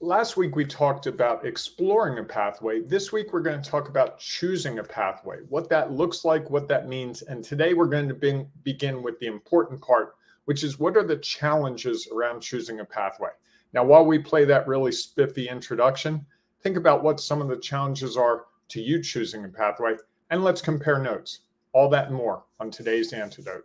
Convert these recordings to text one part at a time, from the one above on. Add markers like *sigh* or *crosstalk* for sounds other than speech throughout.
last week we talked about exploring a pathway. This week we're going to talk about choosing a pathway, what that looks like, what that means. And today we're going to be, begin with the important part, which is what are the challenges around choosing a pathway? Now, while we play that really spiffy introduction, think about what some of the challenges are to you choosing a pathway, and let's compare notes. All that and more on today's antidote.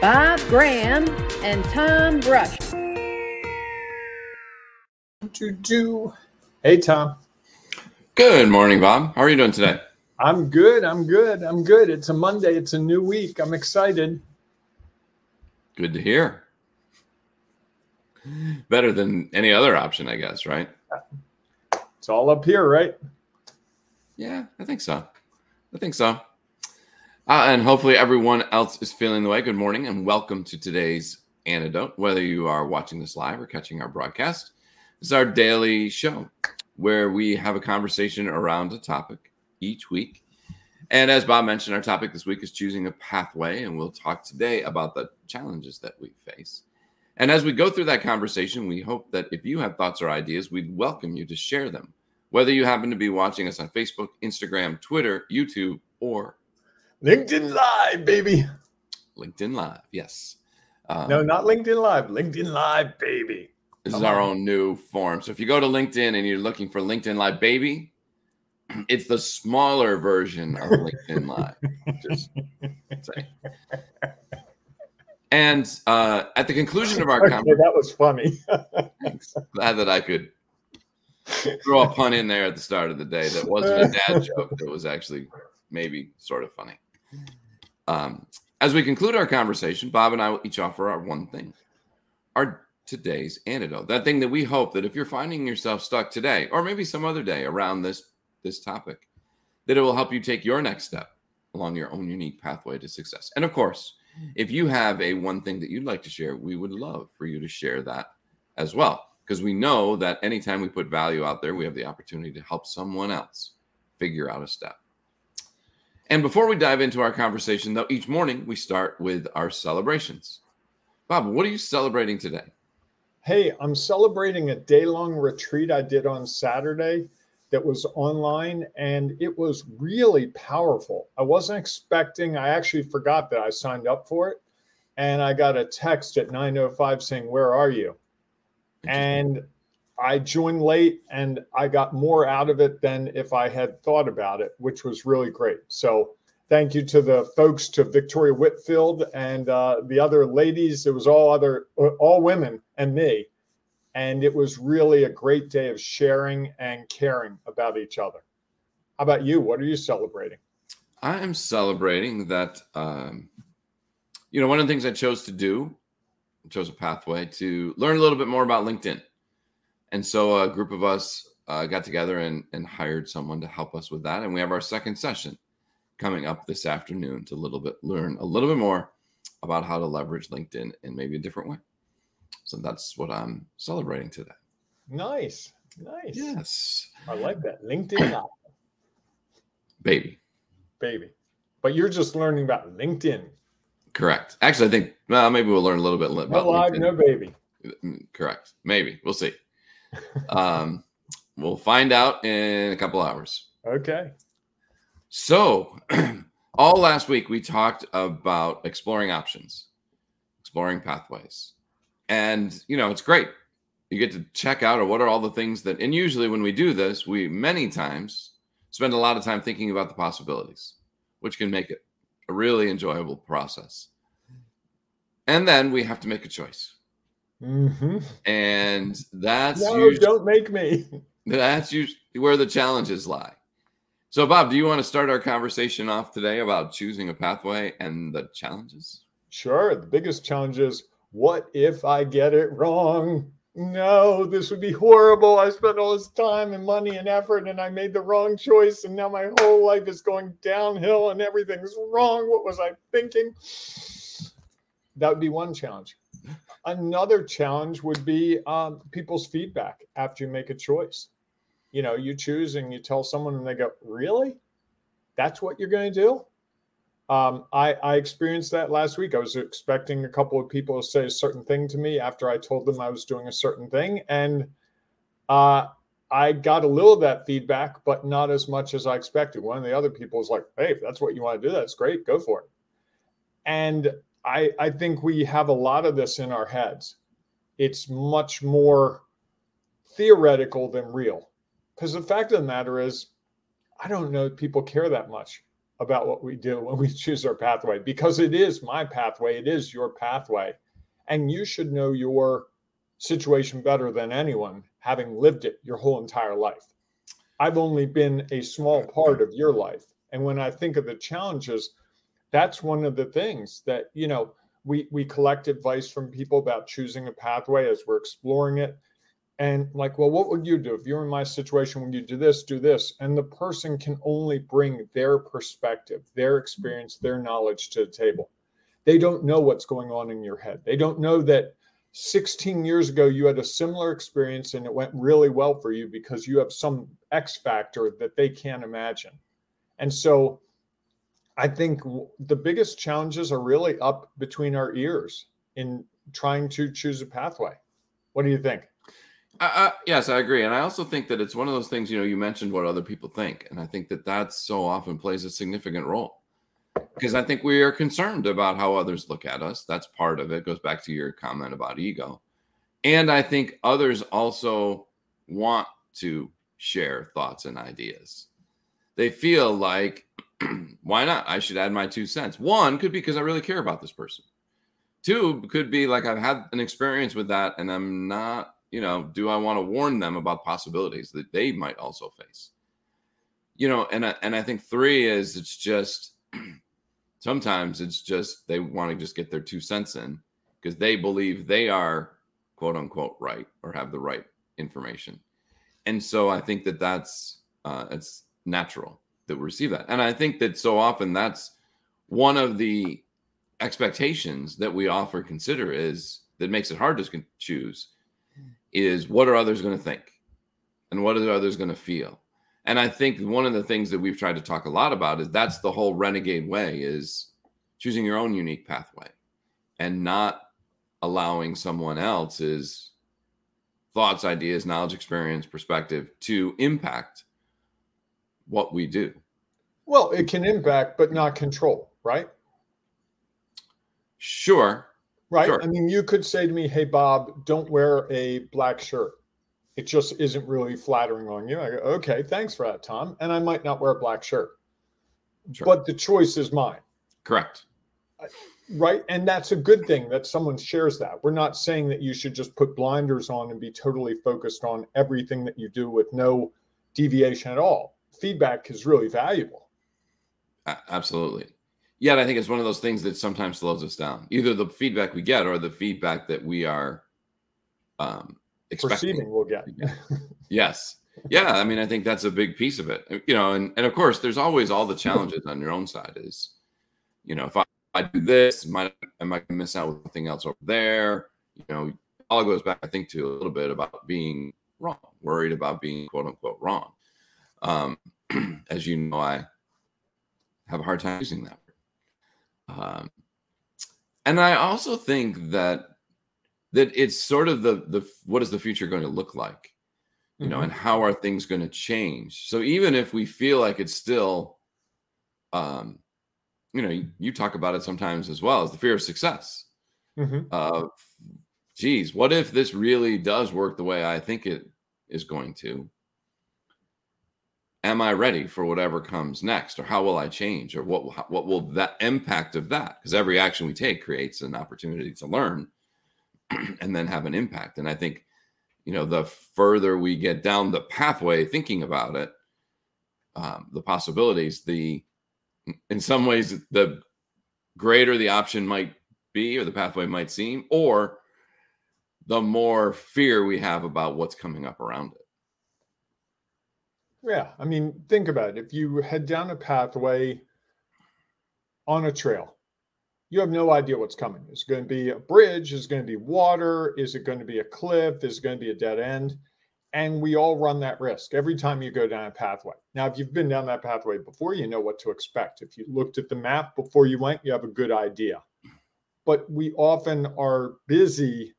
Bob Graham and Tom Brush. Do do. Hey Tom. Good morning, Bob. How are you doing today? I'm good. I'm good. I'm good. It's a Monday. It's a new week. I'm excited. Good to hear. Better than any other option, I guess, right? It's all up here, right? Yeah, I think so. I think so. Uh, and hopefully everyone else is feeling the way. Good morning and welcome to today's antidote. Whether you are watching this live or catching our broadcast, this is our daily show where we have a conversation around a topic each week. And as Bob mentioned, our topic this week is choosing a pathway, and we'll talk today about the challenges that we face. And as we go through that conversation, we hope that if you have thoughts or ideas, we'd welcome you to share them, whether you happen to be watching us on Facebook, Instagram, Twitter, YouTube, or LinkedIn Live, baby. LinkedIn Live, yes. Um, no, not LinkedIn Live. LinkedIn Live, baby. This Come is our on. own new form. So if you go to LinkedIn and you're looking for LinkedIn Live, baby, *clears throat* it's the smaller version of LinkedIn Live. *laughs* Just say. And uh, at the conclusion of our okay, conversation, that was funny. *laughs* thanks. Glad that I could throw a pun in there at the start of the day that wasn't a dad joke. That was actually maybe sort of funny. Um, as we conclude our conversation, Bob and I will each offer our one thing, our today's antidote. That thing that we hope that if you're finding yourself stuck today, or maybe some other day around this this topic, that it will help you take your next step along your own unique pathway to success. And of course, if you have a one thing that you'd like to share, we would love for you to share that as well. Because we know that anytime we put value out there, we have the opportunity to help someone else figure out a step. And before we dive into our conversation, though, each morning we start with our celebrations. Bob, what are you celebrating today? Hey, I'm celebrating a day long retreat I did on Saturday that was online and it was really powerful. I wasn't expecting, I actually forgot that I signed up for it. And I got a text at 9:05 saying, "Where are you?" And I joined late and I got more out of it than if I had thought about it, which was really great. So thank you to the folks to Victoria Whitfield and uh, the other ladies. It was all other all women and me and it was really a great day of sharing and caring about each other. How about you? What are you celebrating? I am celebrating that. Um, you know, one of the things I chose to do, I chose a pathway to learn a little bit more about LinkedIn, and so a group of us uh, got together and, and hired someone to help us with that. And we have our second session coming up this afternoon to a little bit learn a little bit more about how to leverage LinkedIn in maybe a different way. So that's what I'm celebrating today. Nice. Nice. Yes. I like that. LinkedIn *clears throat* Baby. Baby. But you're just learning about LinkedIn. Correct. Actually, I think well, maybe we'll learn a little bit about no live, LinkedIn. no baby. Mm, correct. Maybe. We'll see. Um, we'll find out in a couple hours. Okay. So, *clears throat* all last week we talked about exploring options, exploring pathways. And, you know, it's great. You get to check out or what are all the things that, and usually when we do this, we many times spend a lot of time thinking about the possibilities, which can make it a really enjoyable process. And then we have to make a choice. Mm-hmm. And that's no, usually, don't make me. That's usually where the challenges lie. So, Bob, do you want to start our conversation off today about choosing a pathway and the challenges? Sure. The biggest challenge is what if I get it wrong? no, this would be horrible. I spent all this time and money and effort and I made the wrong choice. And now my whole life is going downhill and everything's wrong. What was I thinking? That would be one challenge. Another challenge would be um, people's feedback after you make a choice. You know, you choose and you tell someone and they go, Really? That's what you're going to do? Um, I, I, experienced that last week. I was expecting a couple of people to say a certain thing to me after I told them I was doing a certain thing. And uh, I got a little of that feedback, but not as much as I expected. One of the other people was like, hey, if that's what you want to do, that's great. Go for it. And I, I think we have a lot of this in our heads. It's much more theoretical than real. Because the fact of the matter is, I don't know people care that much about what we do when we *laughs* choose our pathway because it is my pathway, it is your pathway. And you should know your situation better than anyone, having lived it your whole entire life. I've only been a small part of your life. And when I think of the challenges, that's one of the things that, you know, we, we collect advice from people about choosing a pathway as we're exploring it. And like well what would you do? If you're in my situation when you do this do this? And the person can only bring their perspective their experience their knowledge to the table. They don't know what's going on in your head. They don't know that 16 years ago you had a similar experience and it went really well for you because you have some x factor that they can't imagine. And so i think the biggest challenges are really up between our ears in trying to choose a pathway what do you think uh, yes, I agree, and I also think that it's one of those things. You know, you mentioned what other people think, and I think that that so often plays a significant role because I think we are concerned about how others look at us. That's part of it. Goes back to your comment about ego, and I think others also want to share thoughts and ideas. They feel like, *clears throat* why not? I should add my two cents. One could be because I really care about this person. Two could be like I've had an experience with that, and I'm not you know, do I want to warn them about possibilities that they might also face? You know, and I, and I think three is it's just *clears throat* sometimes it's just they want to just get their two cents in because they believe they are quote unquote right or have the right information, and so I think that that's uh, it's natural that receive that, and I think that so often that's one of the expectations that we often consider is that makes it hard to choose is what are others going to think? And what are others going to feel? And i think one of the things that we've tried to talk a lot about is that's the whole renegade way is choosing your own unique pathway and not allowing someone else's thoughts ideas knowledge experience perspective to impact what we do well it can impact but not control right sure Right. Sure. I mean, you could say to me, "Hey, Bob, don't wear a black shirt. It just isn't really flattering on you." I go, "Okay, thanks for that, Tom." And I might not wear a black shirt, sure. but the choice is mine. Correct. Right, and that's a good thing that someone shares that. We're not saying that you should just put blinders on and be totally focused on everything that you do with no deviation at all. Feedback is really valuable. Absolutely yet I think it's one of those things that sometimes slows us down. Either the feedback we get or the feedback that we are um, expecting. Perceiving we'll get. yes. Yeah. I mean, I think that's a big piece of it. You know, and, and of course, there's always all the challenges on your own side is, you know, if I, I do this, might I might miss out with something else over there. You know, all goes back, I think, to a little bit about being wrong, worried about being quote unquote wrong. Um, *clears throat* as you know, I have a hard time using that um, and I also think that that it's sort of the the what is the future going to look like, you mm-hmm. know, and how are things going to change? So even if we feel like it's still, um, you know, you, you talk about it sometimes as well as the fear of success. Mm-hmm. Of, geez, what if this really does work the way I think it is going to? Am I ready for whatever comes next, or how will I change, or what what will that impact of that? Because every action we take creates an opportunity to learn, *clears throat* and then have an impact. And I think, you know, the further we get down the pathway thinking about it, um, the possibilities, the in some ways the greater the option might be, or the pathway might seem, or the more fear we have about what's coming up around it. Yeah. I mean, think about it. If you head down a pathway on a trail, you have no idea what's coming. Is it going to be a bridge? Is it going to be water? Is it going to be a cliff? Is it going to be a dead end? And we all run that risk every time you go down a pathway. Now, if you've been down that pathway before, you know what to expect. If you looked at the map before you went, you have a good idea. But we often are busy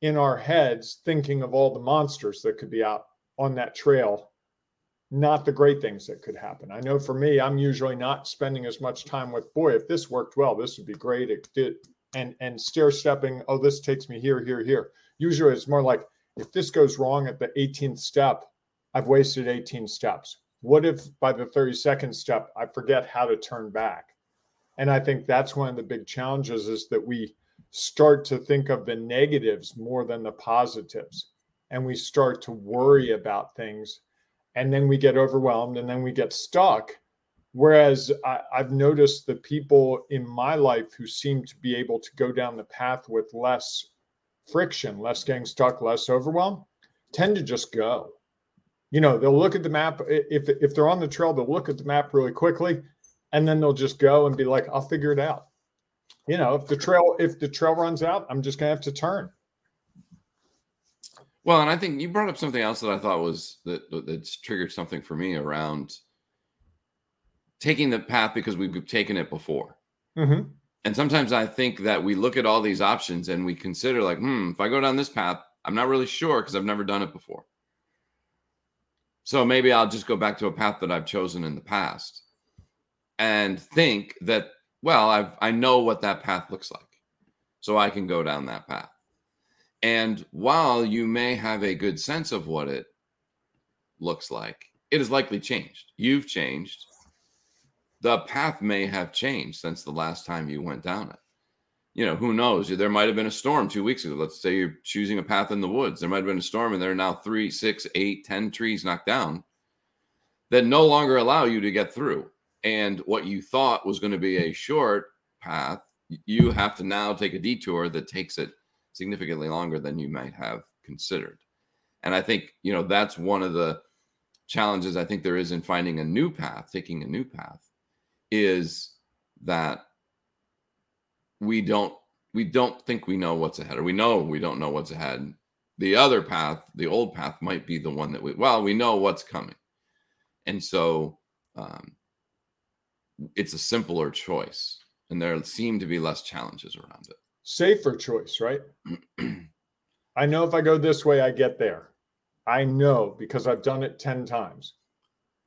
in our heads thinking of all the monsters that could be out on that trail, not the great things that could happen. I know for me, I'm usually not spending as much time with, boy, if this worked well, this would be great. It did, and and stair stepping, oh, this takes me here, here, here. Usually it's more like, if this goes wrong at the 18th step, I've wasted 18 steps. What if by the 32nd step, I forget how to turn back? And I think that's one of the big challenges is that we start to think of the negatives more than the positives. And we start to worry about things. And then we get overwhelmed and then we get stuck. Whereas I, have noticed the people in my life who seem to be able to go down the path with less friction, less getting stuck, less overwhelm, tend to just go. You know, they'll look at the map. If if they're on the trail, they'll look at the map really quickly, and then they'll just go and be like, "I'll figure it out." You know, if the trail if the trail runs out, I'm just gonna have to turn. Well, and I think you brought up something else that I thought was that that's triggered something for me around taking the path because we've taken it before. Mm-hmm. And sometimes I think that we look at all these options and we consider, like, hmm, if I go down this path, I'm not really sure because I've never done it before. So maybe I'll just go back to a path that I've chosen in the past and think that, well, I've, I know what that path looks like. So I can go down that path. And while you may have a good sense of what it looks like, it has likely changed. You've changed the path may have changed since the last time you went down it. You know, who knows? There might have been a storm two weeks ago. Let's say you're choosing a path in the woods. There might have been a storm, and there are now three, six, eight, ten trees knocked down that no longer allow you to get through. And what you thought was going to be a short path, you have to now take a detour that takes it significantly longer than you might have considered. And I think, you know, that's one of the challenges I think there is in finding a new path, taking a new path is that we don't we don't think we know what's ahead or we know we don't know what's ahead. The other path the old path might be the one that we well we know what's coming. And so um, it's a simpler choice and there seem to be less challenges around it safer choice right *clears throat* i know if i go this way i get there i know because i've done it 10 times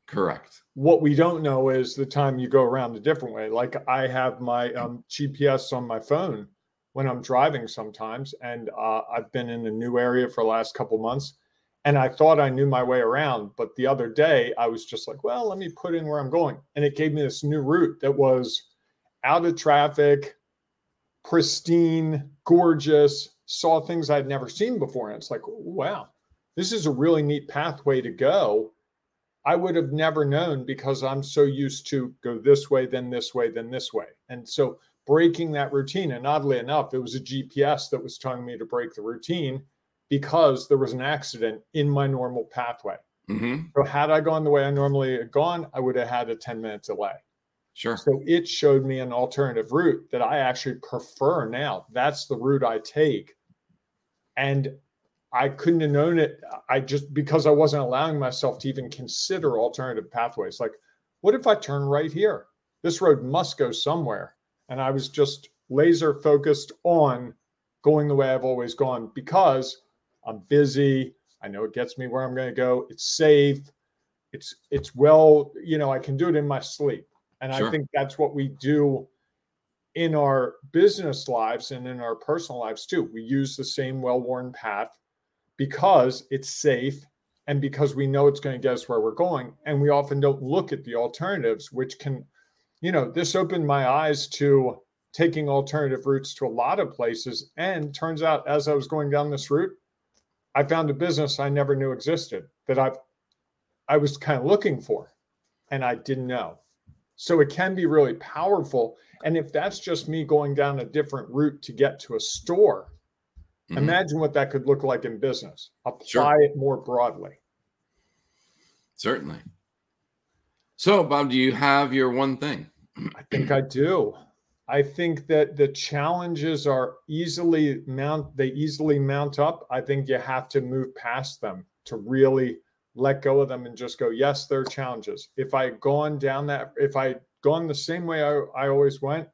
Correct. What we don't know is the time you go around a different way. Like I have my um, GPS on my phone when I'm driving sometimes, and uh, I've been in a new area for the last couple months, and I thought I knew my way around. But the other day, I was just like, well, let me put in where I'm going, and it gave me this new route that was out of traffic, pristine, gorgeous. Saw things I'd never seen before, and it's like, wow, this is a really neat pathway to go I would have never known because I'm so used to go this way, then this way, then this way. And so breaking that routine, and oddly enough, it was a GPS that was telling me to break the routine because there was an accident in my normal pathway. Mm-hmm. So had I gone the way I normally had gone, I would have had a 10 minute delay. Sure. So it showed me an alternative route that I actually prefer now. That's the route I take. And I couldn't have known it. I just because I wasn't allowing myself to even consider alternative pathways. Like, what if I turn right here? This road must go somewhere. And I was just laser focused on going the way I've always gone because I'm busy. I know it gets me where I'm going to go. It's safe. It's it's well, you know, I can do it in my sleep. And sure. I think that's what we do in our business lives and in our personal lives too. We use the same well-worn path because it's safe and because we know it's going to get us where we're going. And we often don't look at the alternatives, which can, you know, this opened my eyes to taking alternative routes to a lot of places. And turns out, as I was going down this route, I found a business I never knew existed that I've I was kind of looking for and I didn't know. So it can be really powerful. And if that's just me going down a different route to get to a store, Mm-hmm. Imagine what that could look like in business. Apply sure. it more broadly. Certainly. So, Bob, do you have your one thing? I think I do. I think that the challenges are easily mount they easily mount up. I think you have to move past them to really let go of them and just go, yes, there are challenges. If I had gone down that, if I had gone the same way I, I always went,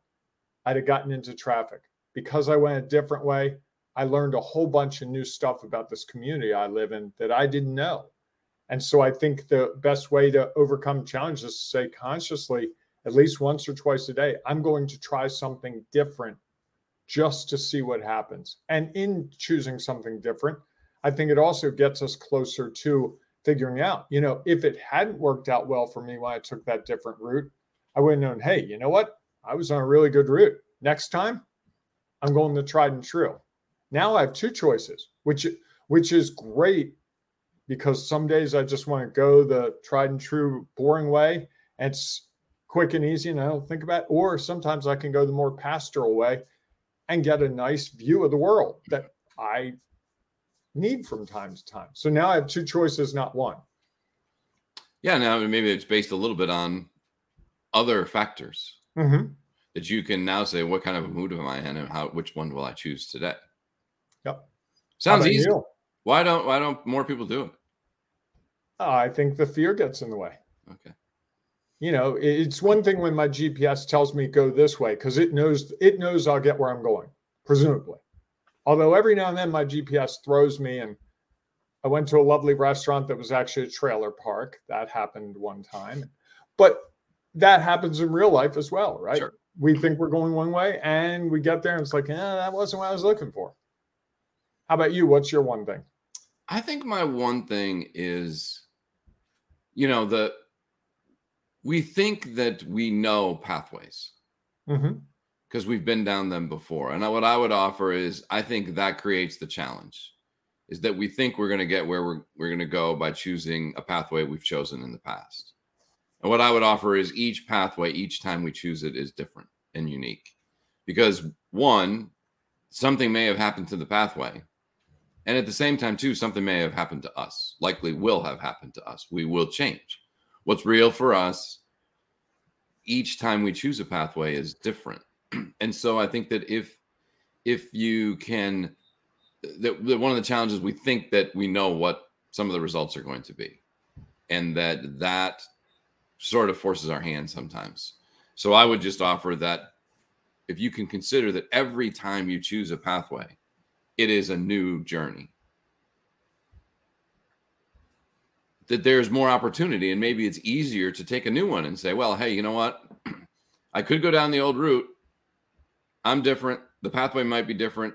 I'd have gotten into traffic. Because I went a different way, I learned a whole bunch of new stuff about this community I live in that I didn't know. And so I think the best way to overcome challenges is to say consciously, at least once or twice a day, I'm going to try something different just to see what happens. And in choosing something different, I think it also gets us closer to figuring out, you know, if it hadn't worked out well for me when I took that different route, I would have known, hey, you know what? I was on a really good route. Next time, I'm going the tried and true. Now I have two choices, which which is great because some days I just want to go the tried and true boring way and it's quick and easy and I don't think about it. Or sometimes I can go the more pastoral way and get a nice view of the world that I need from time to time. So now I have two choices, not one. Yeah, now maybe it's based a little bit on other factors mm-hmm. that you can now say, what kind of a mood am I in, and how which one will I choose today? Yep, sounds easy. You? Why don't why don't more people do it? I think the fear gets in the way. Okay. You know, it's one thing when my GPS tells me go this way because it knows it knows I'll get where I'm going, presumably. Although every now and then my GPS throws me, and I went to a lovely restaurant that was actually a trailer park. That happened one time, but that happens in real life as well, right? Sure. We think we're going one way, and we get there, and it's like, eh, that wasn't what I was looking for. How about you? What's your one thing? I think my one thing is you know the we think that we know pathways because we've been down them before and what i would offer is i think that creates the challenge is that we think we're going to get where we're, we're going to go by choosing a pathway we've chosen in the past and what i would offer is each pathway each time we choose it is different and unique because one something may have happened to the pathway and at the same time, too, something may have happened to us, likely will have happened to us. We will change. What's real for us each time we choose a pathway is different. And so I think that if if you can that, that one of the challenges we think that we know what some of the results are going to be and that that sort of forces our hand sometimes. So I would just offer that if you can consider that every time you choose a pathway, it is a new journey. That there's more opportunity, and maybe it's easier to take a new one and say, well, hey, you know what? *clears throat* I could go down the old route. I'm different. The pathway might be different.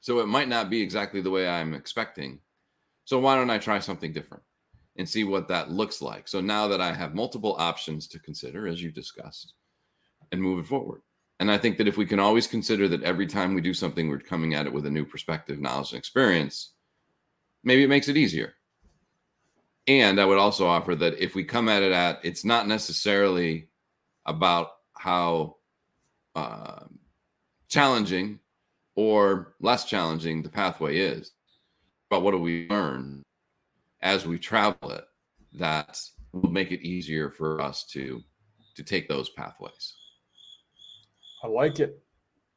So it might not be exactly the way I'm expecting. So why don't I try something different and see what that looks like? So now that I have multiple options to consider, as you discussed, and move it forward. And I think that if we can always consider that every time we do something, we're coming at it with a new perspective, knowledge, and experience, maybe it makes it easier. And I would also offer that if we come at it at, it's not necessarily about how uh, challenging or less challenging the pathway is, but what do we learn as we travel it that will make it easier for us to to take those pathways. I like it.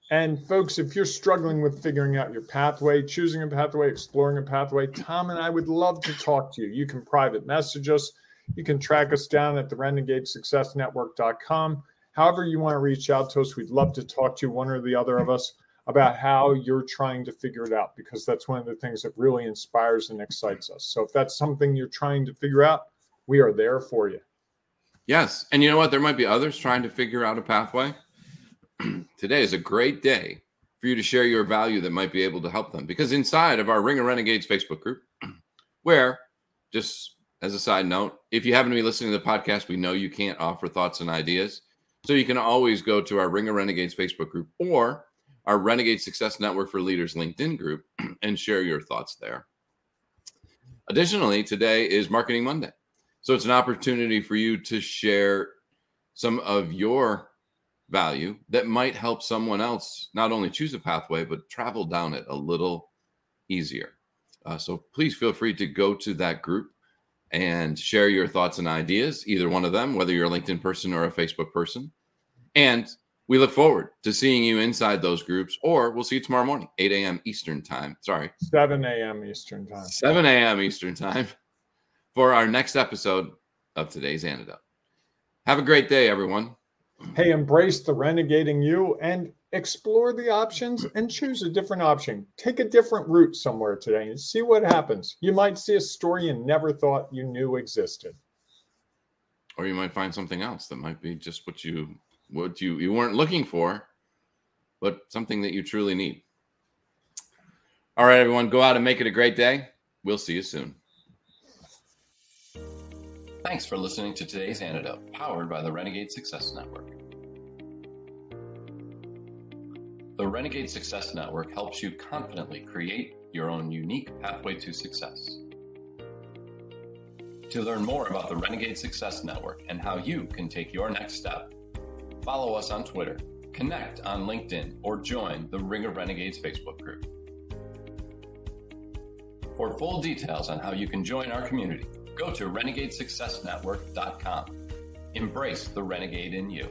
And folks, if you're struggling with figuring out your pathway, choosing a pathway, exploring a pathway, Tom and I would love to talk to you. You can private message us. You can track us down at the renegadesuccessnetwork.com. However, you want to reach out to us, we'd love to talk to you, one or the other of us, about how you're trying to figure it out, because that's one of the things that really inspires and excites us. So if that's something you're trying to figure out, we are there for you. Yes. And you know what? There might be others trying to figure out a pathway *clears throat* today is a great day for you to share your value that might be able to help them. Because inside of our Ring of Renegades Facebook group, *clears throat* where just as a side note, if you happen to be listening to the podcast, we know you can't offer thoughts and ideas. So you can always go to our Ring of Renegades Facebook group or our Renegade Success Network for Leaders LinkedIn group *clears throat* and share your thoughts there. Additionally, today is Marketing Monday. So it's an opportunity for you to share some of your value that might help someone else not only choose a pathway, but travel down it a little easier. Uh, so please feel free to go to that group and share your thoughts and ideas, either one of them, whether you're a LinkedIn person or a Facebook person. And we look forward to seeing you inside those groups, or we'll see you tomorrow morning, 8 a.m. Eastern time. Sorry, 7 a.m. Eastern time. 7 a.m. Eastern time *laughs* for our next episode of today's antidote. Have a great day, everyone. Hey, embrace the renegading you and explore the options and choose a different option. Take a different route somewhere today and see what happens. You might see a story you never thought you knew existed. Or you might find something else that might be just what you what you you weren't looking for, but something that you truly need. All right, everyone, go out and make it a great day. We'll see you soon. Thanks for listening to today's antidote, powered by the Renegade Success Network. Renegade Success Network helps you confidently create your own unique pathway to success. To learn more about the Renegade Success Network and how you can take your next step, follow us on Twitter, connect on LinkedIn, or join the Ring of Renegades Facebook group. For full details on how you can join our community, go to renegadesuccessnetwork.com. Embrace the renegade in you.